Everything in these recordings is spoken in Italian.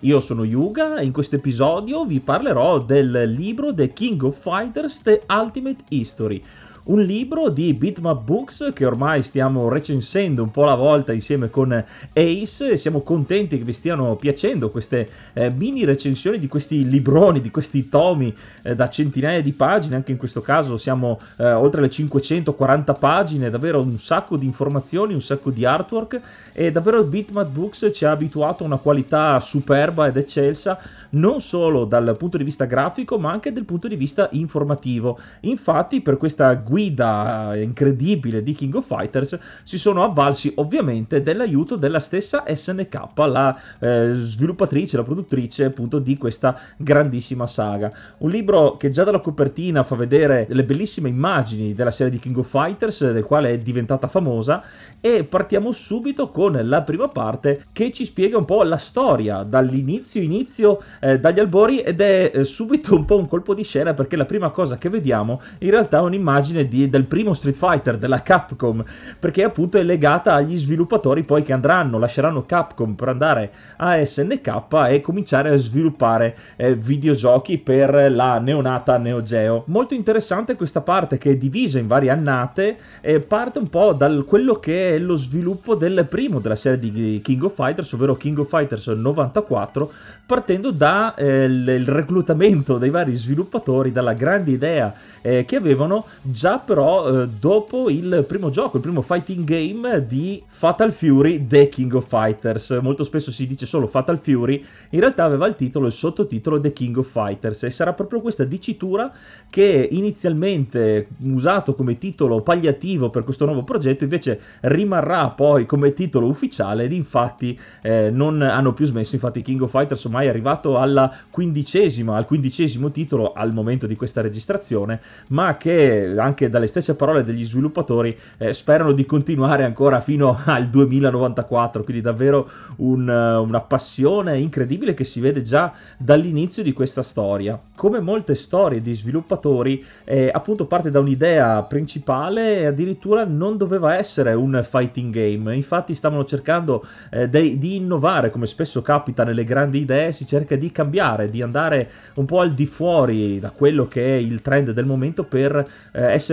Io sono Yuga e in questo episodio vi parlerò del libro The King of Fighters The Ultimate History, un libro di Bitmap Books che ormai stiamo recensendo un po' alla volta insieme con Ace e siamo contenti che vi stiano piacendo queste eh, mini recensioni di questi libroni, di questi tomi eh, da centinaia di pagine, anche in questo caso siamo eh, oltre le 540 pagine, davvero un sacco di informazioni, un sacco di artwork e davvero Bitmap Books ci ha abituato a una qualità superba ed eccelsa non solo dal punto di vista grafico ma anche dal punto di vista informativo. Infatti per questa guida eh, incredibile di King of Fighters si sono avvalsi ovviamente dell'aiuto della stessa SNK, la eh, sviluppatrice, la produttrice appunto di questa grandissima saga. Un libro che già dalla copertina fa vedere le bellissime immagini della serie di King of Fighters, del quale è diventata famosa, e partiamo subito con la prima parte che ci spiega un po' la storia dall'inizio inizio eh, dagli albori ed è eh, subito un po' un colpo di scena perché la prima cosa che vediamo in realtà è un'immagine di, del primo Street Fighter della Capcom perché appunto è legata agli sviluppatori poi che andranno, lasceranno Capcom per andare a SNK e cominciare a sviluppare eh, videogiochi per la neonata Neo Geo. Molto interessante questa parte che è divisa in varie annate e parte un po' da quello che è lo sviluppo del primo della serie di King of Fighters, ovvero King of Fighters 94, partendo da eh, reclutamento dei vari sviluppatori, dalla grande idea eh, che avevano già però eh, dopo il primo gioco, il primo fighting game di Fatal Fury The King of Fighters. Molto spesso si dice solo Fatal Fury, in realtà aveva il titolo, il sottotitolo The King of Fighters. E sarà proprio questa dicitura che inizialmente usato come titolo pagliativo per questo nuovo progetto invece rimarrà poi come titolo ufficiale. Ed infatti eh, non hanno più smesso, infatti King of Fighters ormai è arrivato alla quindicesima, al quindicesimo titolo al momento di questa registrazione, ma che anche dalle stesse parole degli sviluppatori eh, sperano di continuare ancora fino al 2094, quindi davvero un, una passione incredibile che si vede già dall'inizio di questa storia. Come molte storie di sviluppatori, eh, appunto parte da un'idea principale e addirittura non doveva essere un fighting game, infatti stavano cercando eh, de- di innovare, come spesso capita nelle grandi idee, si cerca di cambiare, di andare un po' al di fuori da quello che è il trend del momento per eh, essere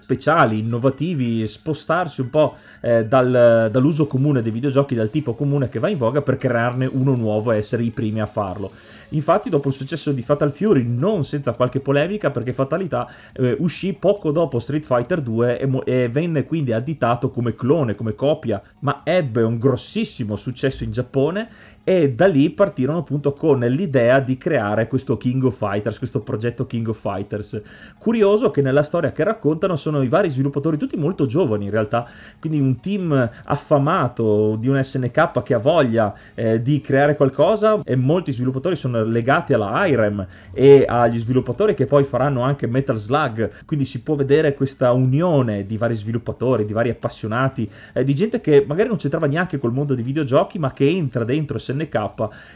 speciali, innovativi, spostarsi un po' eh, dal, dall'uso comune dei videogiochi, dal tipo comune che va in voga per crearne uno nuovo e essere i primi a farlo. Infatti, dopo il successo di Fatal Fury, non senza qualche polemica, perché Fatalità eh, uscì poco dopo Street Fighter 2 e, mo- e, venne quindi additato come clone, come copia, ma ebbe un grossissimo successo in Giappone e da lì partirono appunto con l'idea di creare questo King of Fighters, questo progetto King of Fighters. Curioso che nella storia che raccontano sono i vari sviluppatori, tutti molto giovani in realtà, quindi un team affamato di un SNK che ha voglia eh, di creare qualcosa e molti sviluppatori sono legati alla IREM e agli sviluppatori che poi faranno anche Metal Slug, quindi si può vedere questa unione di vari sviluppatori, di vari appassionati, eh, di gente che magari non c'entrava neanche col mondo dei videogiochi ma che entra dentro SNK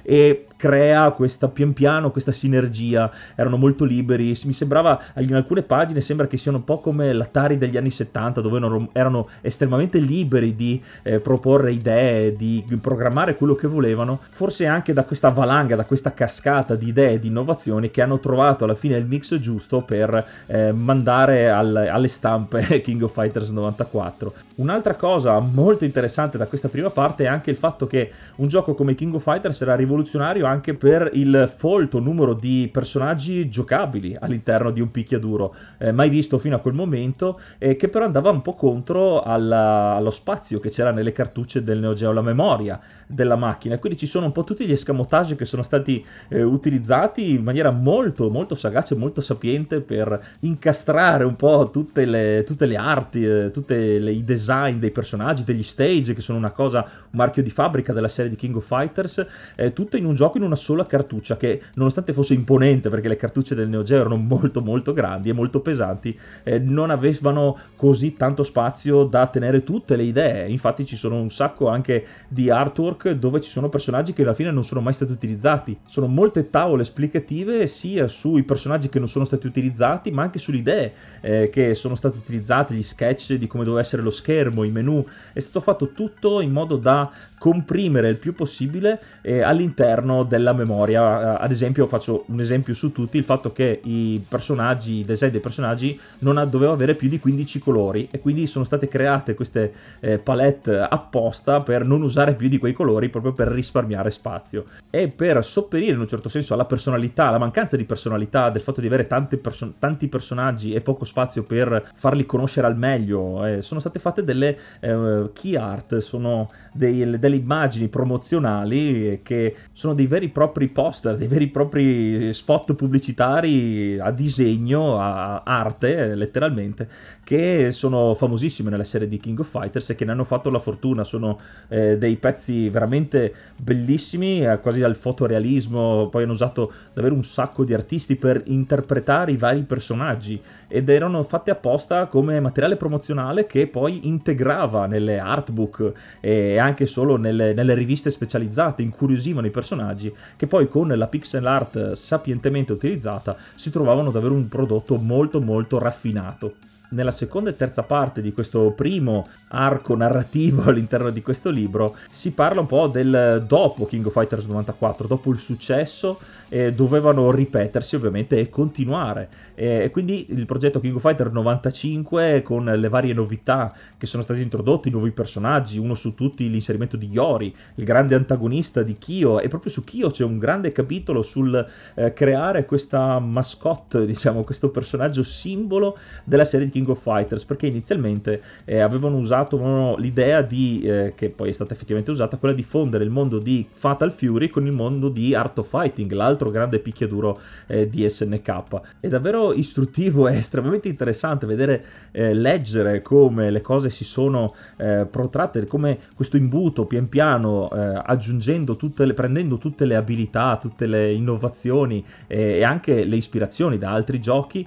e crea questa pian piano questa sinergia. Erano molto liberi. Mi sembrava in alcune pagine sembra che siano po' come l'Atari degli anni 70 dove erano estremamente liberi di eh, proporre idee, di programmare quello che volevano, forse anche da questa valanga, da questa cascata di idee di innovazioni che hanno trovato alla fine il mix giusto per eh, mandare al, alle stampe King of Fighters 94. Un'altra cosa molto interessante da questa prima parte è anche il fatto che un gioco come King of Fighters era rivoluzionario anche per il folto numero di personaggi giocabili all'interno di un picchiaduro, eh, mai visto fino a quel momento, eh, che però andava un po' contro alla, allo spazio che c'era nelle cartucce del Neo Geo, la memoria della macchina. Quindi ci sono un po' tutti gli escamotage che sono stati eh, utilizzati in maniera molto, molto sagace, molto sapiente per incastrare un po' tutte le, tutte le arti, eh, tutti i design dei personaggi, degli stage, che sono una cosa, un marchio di fabbrica della serie di King of Fighters, eh, tutto in un gioco in una sola cartuccia che nonostante fosse imponente perché le cartucce del Neo Geo erano molto molto grandi e molto pesanti, eh, non avevano così tanto spazio da tenere tutte le idee. Infatti ci sono un sacco anche di artwork dove ci sono personaggi che alla fine non sono mai stati utilizzati. Sono molte tavole esplicative sia sui personaggi che non sono stati utilizzati, ma anche sulle idee eh, che sono state utilizzate, gli sketch di come doveva essere lo schermo, i menu. È stato fatto tutto in modo da comprimere il più possibile eh, all'interno della memoria. Eh, ad esempio, faccio un esempio su tutti: il fatto che i personaggi, i design dei personaggi non dovevano avere più di 15 colori e quindi sono state create queste eh, palette apposta per non usare più di quei colori proprio per risparmiare spazio e per sopperire in un certo senso alla personalità, alla mancanza di personalità del fatto di avere perso- tanti personaggi e poco spazio per farli conoscere al meglio. Eh, sono state fatte delle eh, key art, sono dei, delle immagini promozionali che sono dei veri e propri poster, dei veri e propri spot pubblicitari a disegno, a arte letteralmente, che sono famosissime nella serie di King of Fighters e che ne hanno fatto la fortuna. Sono eh, dei pezzi veramente bellissimi, eh, quasi al fotorealismo. Poi hanno usato davvero un sacco di artisti per interpretare i vari personaggi ed erano fatti apposta come materiale promozionale che poi integrava nelle artbook e anche solo nelle, nelle riviste specializzate, incuriosivano i personaggi che poi con la pixel art sapientemente utilizzata si trovavano davvero un prodotto molto molto raffinato nella seconda e terza parte di questo primo arco narrativo all'interno di questo libro si parla un po' del dopo King of Fighters 94, dopo il successo eh, dovevano ripetersi ovviamente e continuare. E quindi il progetto King of Fighters 95 con le varie novità che sono state introdotte, i nuovi personaggi, uno su tutti l'inserimento di Yori, il grande antagonista di Kyo e proprio su Kyo c'è un grande capitolo sul eh, creare questa mascotte, diciamo questo personaggio simbolo della serie di King of Fighters perché inizialmente eh, avevano usato avevano l'idea di, eh, che poi è stata effettivamente usata, quella di fondere il mondo di Fatal Fury con il mondo di Art of Fighting, l'altro grande picchiaduro eh, di SNK. È davvero istruttivo e estremamente interessante vedere, eh, leggere come le cose si sono eh, protratte, come questo imbuto pian piano eh, aggiungendo tutte le, prendendo tutte le abilità, tutte le innovazioni e anche le ispirazioni da altri giochi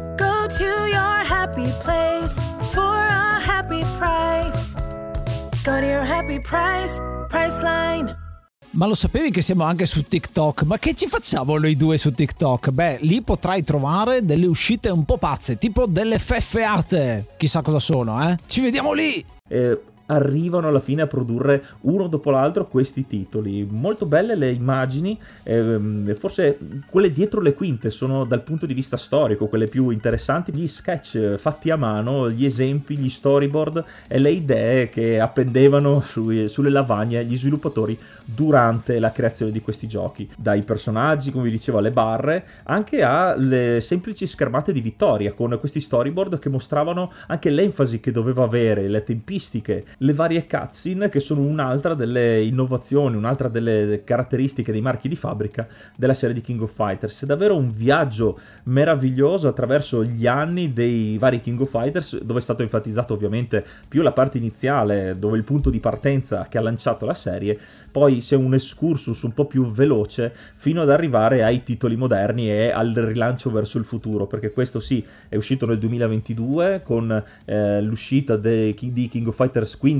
Go to your happy place for a happy price. Go to your happy price, Priceline. Ma lo sapevi che siamo anche su TikTok? Ma che ci facciamo noi due su TikTok? Beh, lì potrai trovare delle uscite un po' pazze, tipo delle feffeate. Chissà cosa sono, eh? Ci vediamo lì! Eh, arrivano alla fine a produrre uno dopo l'altro questi titoli. Molto belle le immagini, ehm, forse quelle dietro le quinte sono dal punto di vista storico quelle più interessanti, gli sketch fatti a mano, gli esempi, gli storyboard e le idee che appendevano sui, sulle lavagne gli sviluppatori durante la creazione di questi giochi, dai personaggi, come vi dicevo, alle barre, anche alle semplici schermate di vittoria con questi storyboard che mostravano anche l'enfasi che doveva avere, le tempistiche, le varie cutscene che sono un'altra delle innovazioni, un'altra delle caratteristiche dei marchi di fabbrica della serie di King of Fighters. È davvero un viaggio meraviglioso attraverso gli anni dei vari King of Fighters, dove è stato enfatizzato ovviamente più la parte iniziale, dove il punto di partenza che ha lanciato la serie, poi c'è un excursus un po' più veloce fino ad arrivare ai titoli moderni e al rilancio verso il futuro, perché questo sì è uscito nel 2022 con eh, l'uscita di King of Fighters 15,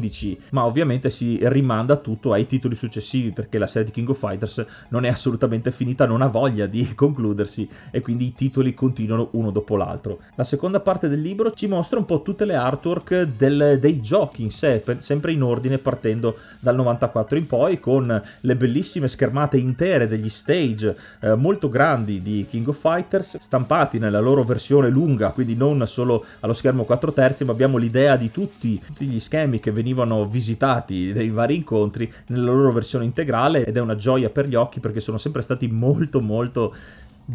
ma ovviamente si rimanda tutto ai titoli successivi perché la serie di King of Fighters non è assolutamente finita, non ha voglia di concludersi e quindi i titoli continuano uno dopo l'altro. La seconda parte del libro ci mostra un po' tutte le artwork del, dei giochi in sé, sempre in ordine partendo dal 94 in poi con le bellissime schermate intere degli stage eh, molto grandi di King of Fighters stampati nella loro versione lunga, quindi non solo allo schermo 4 terzi, ma abbiamo l'idea di tutti, tutti gli schemi che venivano visitati dei vari incontri nella loro versione integrale ed è una gioia per gli occhi perché sono sempre stati molto molto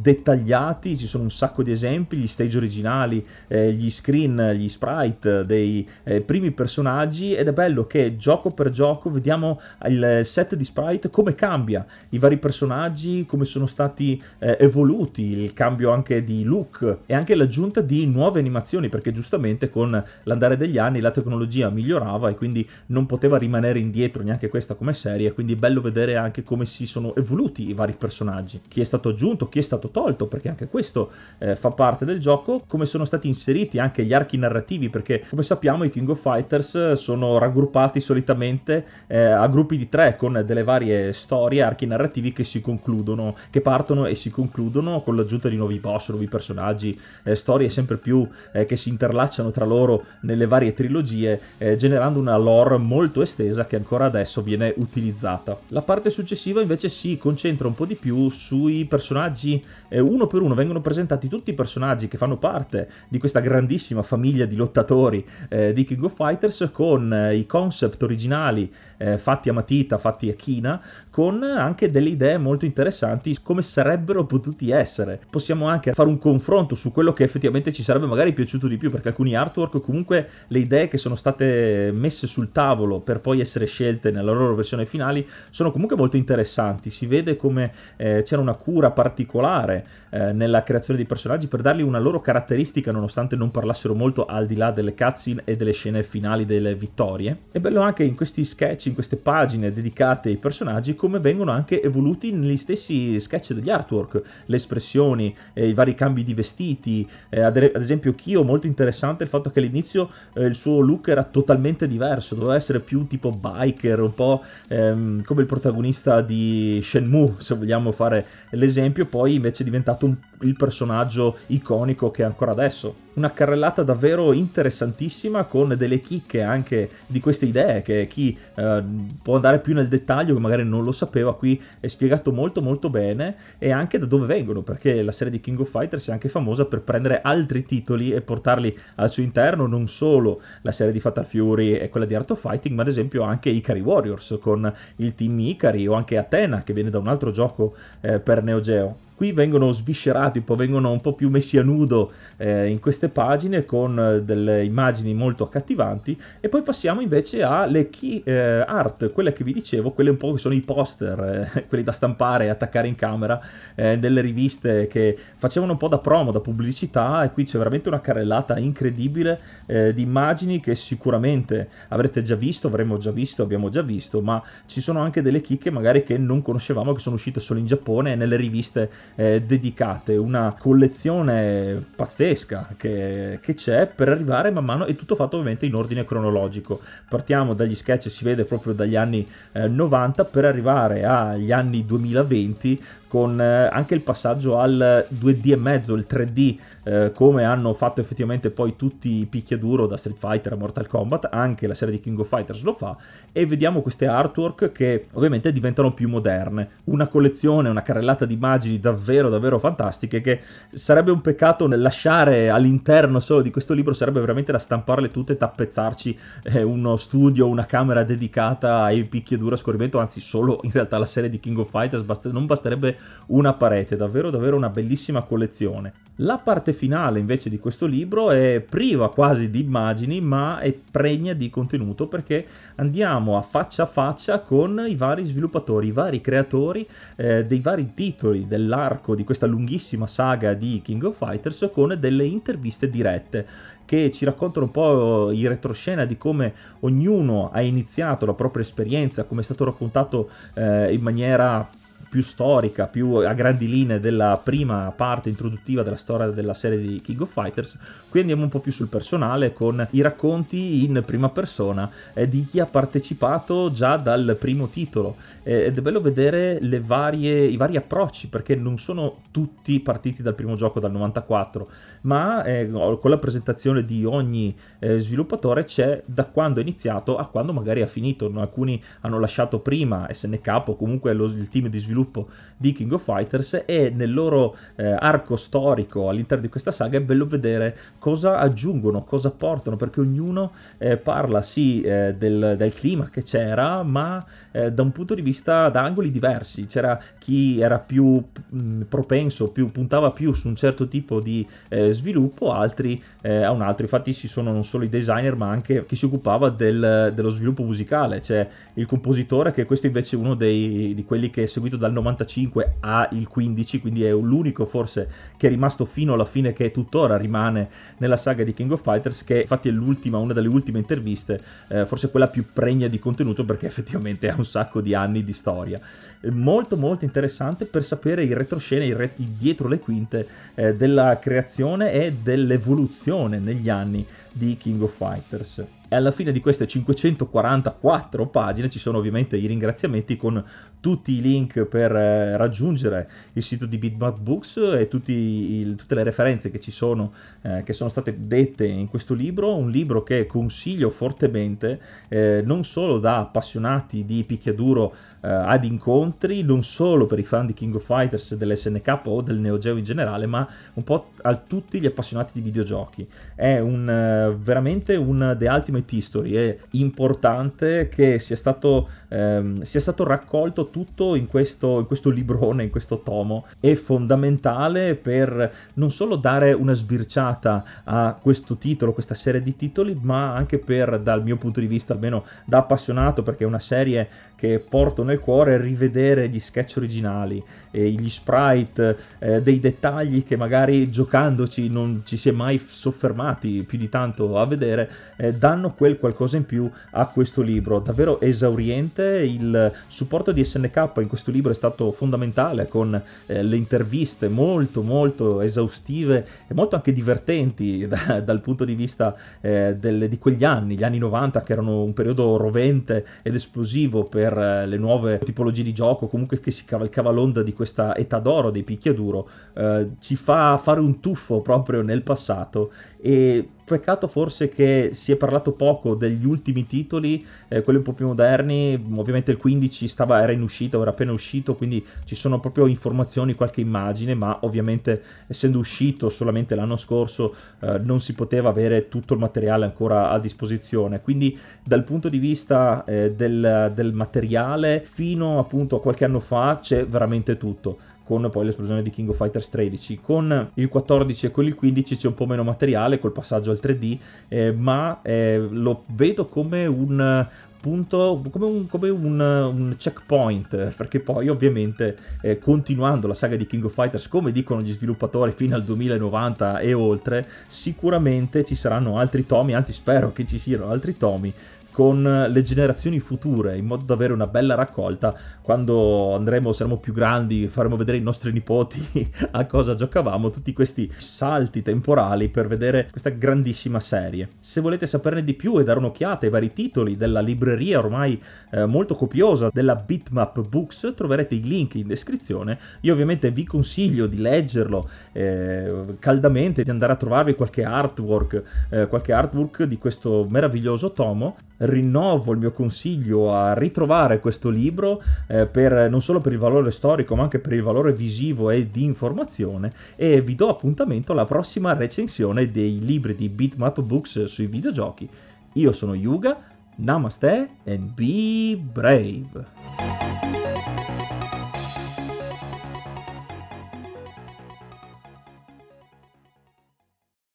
dettagliati, ci sono un sacco di esempi, gli stage originali, eh, gli screen, gli sprite dei eh, primi personaggi ed è bello che gioco per gioco vediamo il set di sprite come cambia, i vari personaggi come sono stati eh, evoluti, il cambio anche di look e anche l'aggiunta di nuove animazioni perché giustamente con l'andare degli anni la tecnologia migliorava e quindi non poteva rimanere indietro neanche questa come serie, quindi è bello vedere anche come si sono evoluti i vari personaggi, chi è stato aggiunto, chi è stato stato tolto, perché anche questo eh, fa parte del gioco, come sono stati inseriti anche gli archi narrativi, perché come sappiamo i King of Fighters sono raggruppati solitamente eh, a gruppi di tre con delle varie storie, archi narrativi che si concludono, che partono e si concludono con l'aggiunta di nuovi boss, nuovi personaggi, eh, storie sempre più eh, che si interlacciano tra loro nelle varie trilogie, eh, generando una lore molto estesa che ancora adesso viene utilizzata. La parte successiva invece si concentra un po' di più sui personaggi eh, uno per uno vengono presentati tutti i personaggi che fanno parte di questa grandissima famiglia di lottatori eh, di King of Fighters con eh, i concept originali eh, fatti a matita, fatti a china, con anche delle idee molto interessanti come sarebbero potuti essere. Possiamo anche fare un confronto su quello che effettivamente ci sarebbe magari piaciuto di più, perché alcuni artwork comunque le idee che sono state messe sul tavolo per poi essere scelte nella loro versione finali sono comunque molto interessanti. Si vede come eh, c'era una cura particolare eh, nella creazione dei personaggi per dargli una loro caratteristica nonostante non parlassero molto al di là delle cutscene e delle scene finali delle vittorie. È bello anche in questi sketch, in queste pagine dedicate ai personaggi, come vengono anche evoluti negli stessi sketch degli artwork, le espressioni, eh, i vari cambi di vestiti, eh, ad, ad, esempio Kyo molto interessante il fatto che all'inizio eh, il suo look era totalmente diverso, doveva essere più tipo biker, un po' ehm, come il protagonista di Shenmue, se vogliamo fare l'esempio, poi invece diventato un, il personaggio iconico che è ancora adesso. Una carrellata davvero interessantissima con delle chicche anche di queste idee che chi eh, può andare più nel dettaglio che magari non lo sapeva qui è spiegato molto molto bene e anche da dove vengono perché la serie di King of Fighters è anche famosa per prendere altri titoli e portarli al suo interno non solo la serie di Fatal Fury e quella di Art of Fighting ma ad esempio anche Ikari Warriors con il team Ikari o anche Athena che viene da un altro gioco eh, per Neo Geo Qui vengono sviscerati, poi vengono un po' più messi a nudo eh, in queste pagine con eh, delle immagini molto accattivanti e poi passiamo invece alle key eh, art, quelle che vi dicevo, quelle un po' che sono i poster, eh, quelli da stampare e attaccare in camera eh, delle riviste che facevano un po' da promo, da pubblicità e qui c'è veramente una carrellata incredibile eh, di immagini che sicuramente avrete già visto, avremmo già visto, abbiamo già visto, ma ci sono anche delle chicche magari che non conoscevamo, che sono uscite solo in Giappone e nelle riviste eh, dedicate, una collezione pazzesca che, che, c'è per arrivare man mano, è tutto fatto ovviamente in ordine cronologico. Partiamo dagli sketch, si vede proprio dagli anni eh, 90 per arrivare agli anni 2020 con eh, anche il passaggio al 2D e mezzo, il 3D, eh, come hanno fatto effettivamente poi tutti i picchiaduro da Street Fighter a Mortal Kombat, anche la serie di King of Fighters lo fa, e vediamo queste artwork che ovviamente diventano più moderne. Una collezione, una carrellata di immagini davvero, davvero fantastiche che sarebbe un peccato lasciare all'interno solo di questo libro, sarebbe veramente da stamparle tutte e tappezzarci eh, uno studio, una camera dedicata ai picchiaduro a scorrimento, anzi solo in realtà la serie di King of Fighters bast- non basterebbe una parete, davvero davvero una bellissima collezione. La parte finale invece di questo libro è priva quasi di immagini ma è pregna di contenuto perché andiamo a faccia a faccia con i vari sviluppatori, i vari creatori eh, dei vari titoli dell'arco di questa lunghissima saga di King of Fighters con delle interviste dirette che ci raccontano un po' in retroscena di come ognuno ha iniziato la propria esperienza, come è stato raccontato eh, in maniera più storica, più a grandi linee della prima parte introduttiva della storia della serie di King of Fighters. Qui andiamo un po' più sul personale con i racconti in prima persona eh, di chi ha partecipato già dal primo titolo. Eh, ed è bello vedere varie, i vari approcci perché non sono tutti partiti dal primo gioco dal 94, ma eh, con la presentazione di ogni sviluppatore c'è da quando è iniziato a quando magari ha finito. Alcuni hanno lasciato prima SNK o comunque lo, il team di sviluppo sviluppo di King of Fighters e nel loro eh, arco storico all'interno di questa saga è bello vedere cosa aggiungono, cosa portano, perché ognuno eh, parla sì eh, del, del, clima che c'era, ma eh, da un punto di vista da angoli diversi. C'era chi era più mh, propenso, più, puntava più su un certo tipo di eh, sviluppo, altri eh, a un altro. Infatti ci sono non solo i designer, ma anche chi si occupava del, dello sviluppo musicale. C'è il compositore, che questo invece è uno dei, di quelli che è seguito dal 95 al 15, quindi è l'unico forse che è rimasto fino alla fine, che tuttora rimane nella saga di King of Fighters, che infatti è l'ultima, una delle ultime interviste, eh, forse quella più pregna di contenuto perché effettivamente ha un sacco di anni di storia. Molto molto interessante per sapere il retroscena, il re- dietro le quinte eh, della creazione e dell'evoluzione negli anni di King of Fighters. E alla fine di queste 544 pagine ci sono ovviamente i ringraziamenti con tutti i link per eh, raggiungere il sito di Bitmap Books e il, tutte le referenze che ci sono, eh, che sono state dette in questo libro. Un libro che consiglio fortemente, eh, non solo da appassionati di picchiaduro eh, ad incontri, non solo per i fan di King of Fighters, dell'SNK o del Neo Geo in generale, ma un po' a tutti gli appassionati di videogiochi. È un, eh, veramente un The Ultimate Ultimate History è importante che sia stato, ehm, sia stato raccolto tutto in questo, in questo librone, in questo tomo. È fondamentale per non solo dare una sbirciata a questo titolo, questa serie di titoli, ma anche per, dal mio punto di vista, almeno da appassionato, perché è una serie che porto nel cuore, rivedere gli sketch originali, e gli sprite, eh, dei dettagli che magari giocandoci non ci si è mai soffermati più di tanto a vedere, eh, danno quel qualcosa in più a questo libro. Davvero esauriente, il supporto di SNK in questo libro è stato fondamentale con eh, le interviste molto molto esaustive e molto anche divertenti da, dal punto di vista eh, delle, di quegli anni, gli anni 90 che erano un periodo rovente ed esplosivo per eh, le nuove tipologie di gioco, comunque che si cavalcava l'onda di questa età d'oro dei picchiaduro, eh, ci fa fare un tuffo proprio nel passato e Peccato forse che si è parlato poco degli ultimi titoli, eh, quelli un po' più moderni, ovviamente il 15 stava, era in uscita, era appena uscito, quindi ci sono proprio informazioni, qualche immagine, ma ovviamente essendo uscito solamente l'anno scorso eh, non si poteva avere tutto il materiale ancora a disposizione. Quindi dal punto di vista eh, del, del materiale, fino appunto a qualche anno fa c'è veramente tutto con poi l'esplosione di King of Fighters 13. Con il 14 e con il 15 c'è un po' meno materiale col passaggio al 3D, eh, ma eh, lo vedo come un punto, come un, come un, un checkpoint, perché poi ovviamente eh, continuando la saga di King of Fighters, come dicono gli sviluppatori, fino al 2090 e oltre, sicuramente ci saranno altri tomi, anzi spero che ci siano altri tomi con le generazioni future, in modo da avere una bella raccolta quando andremo, saremo più grandi, faremo vedere ai nostri nipoti a cosa giocavamo, tutti questi salti temporali per vedere questa grandissima serie. Se volete saperne di più e dare un'occhiata ai vari titoli della libreria ormai eh, molto copiosa della Bitmap Books, troverete i link in descrizione. Io ovviamente vi consiglio di leggerlo eh, caldamente, di andare a trovarvi qualche artwork, eh, qualche artwork di questo meraviglioso tomo rinnovo il mio consiglio a ritrovare questo libro eh, per, non solo per il valore storico ma anche per il valore visivo e di informazione e vi do appuntamento alla prossima recensione dei libri di Bitmap Books sui videogiochi. Io sono Yuga, namaste and be brave.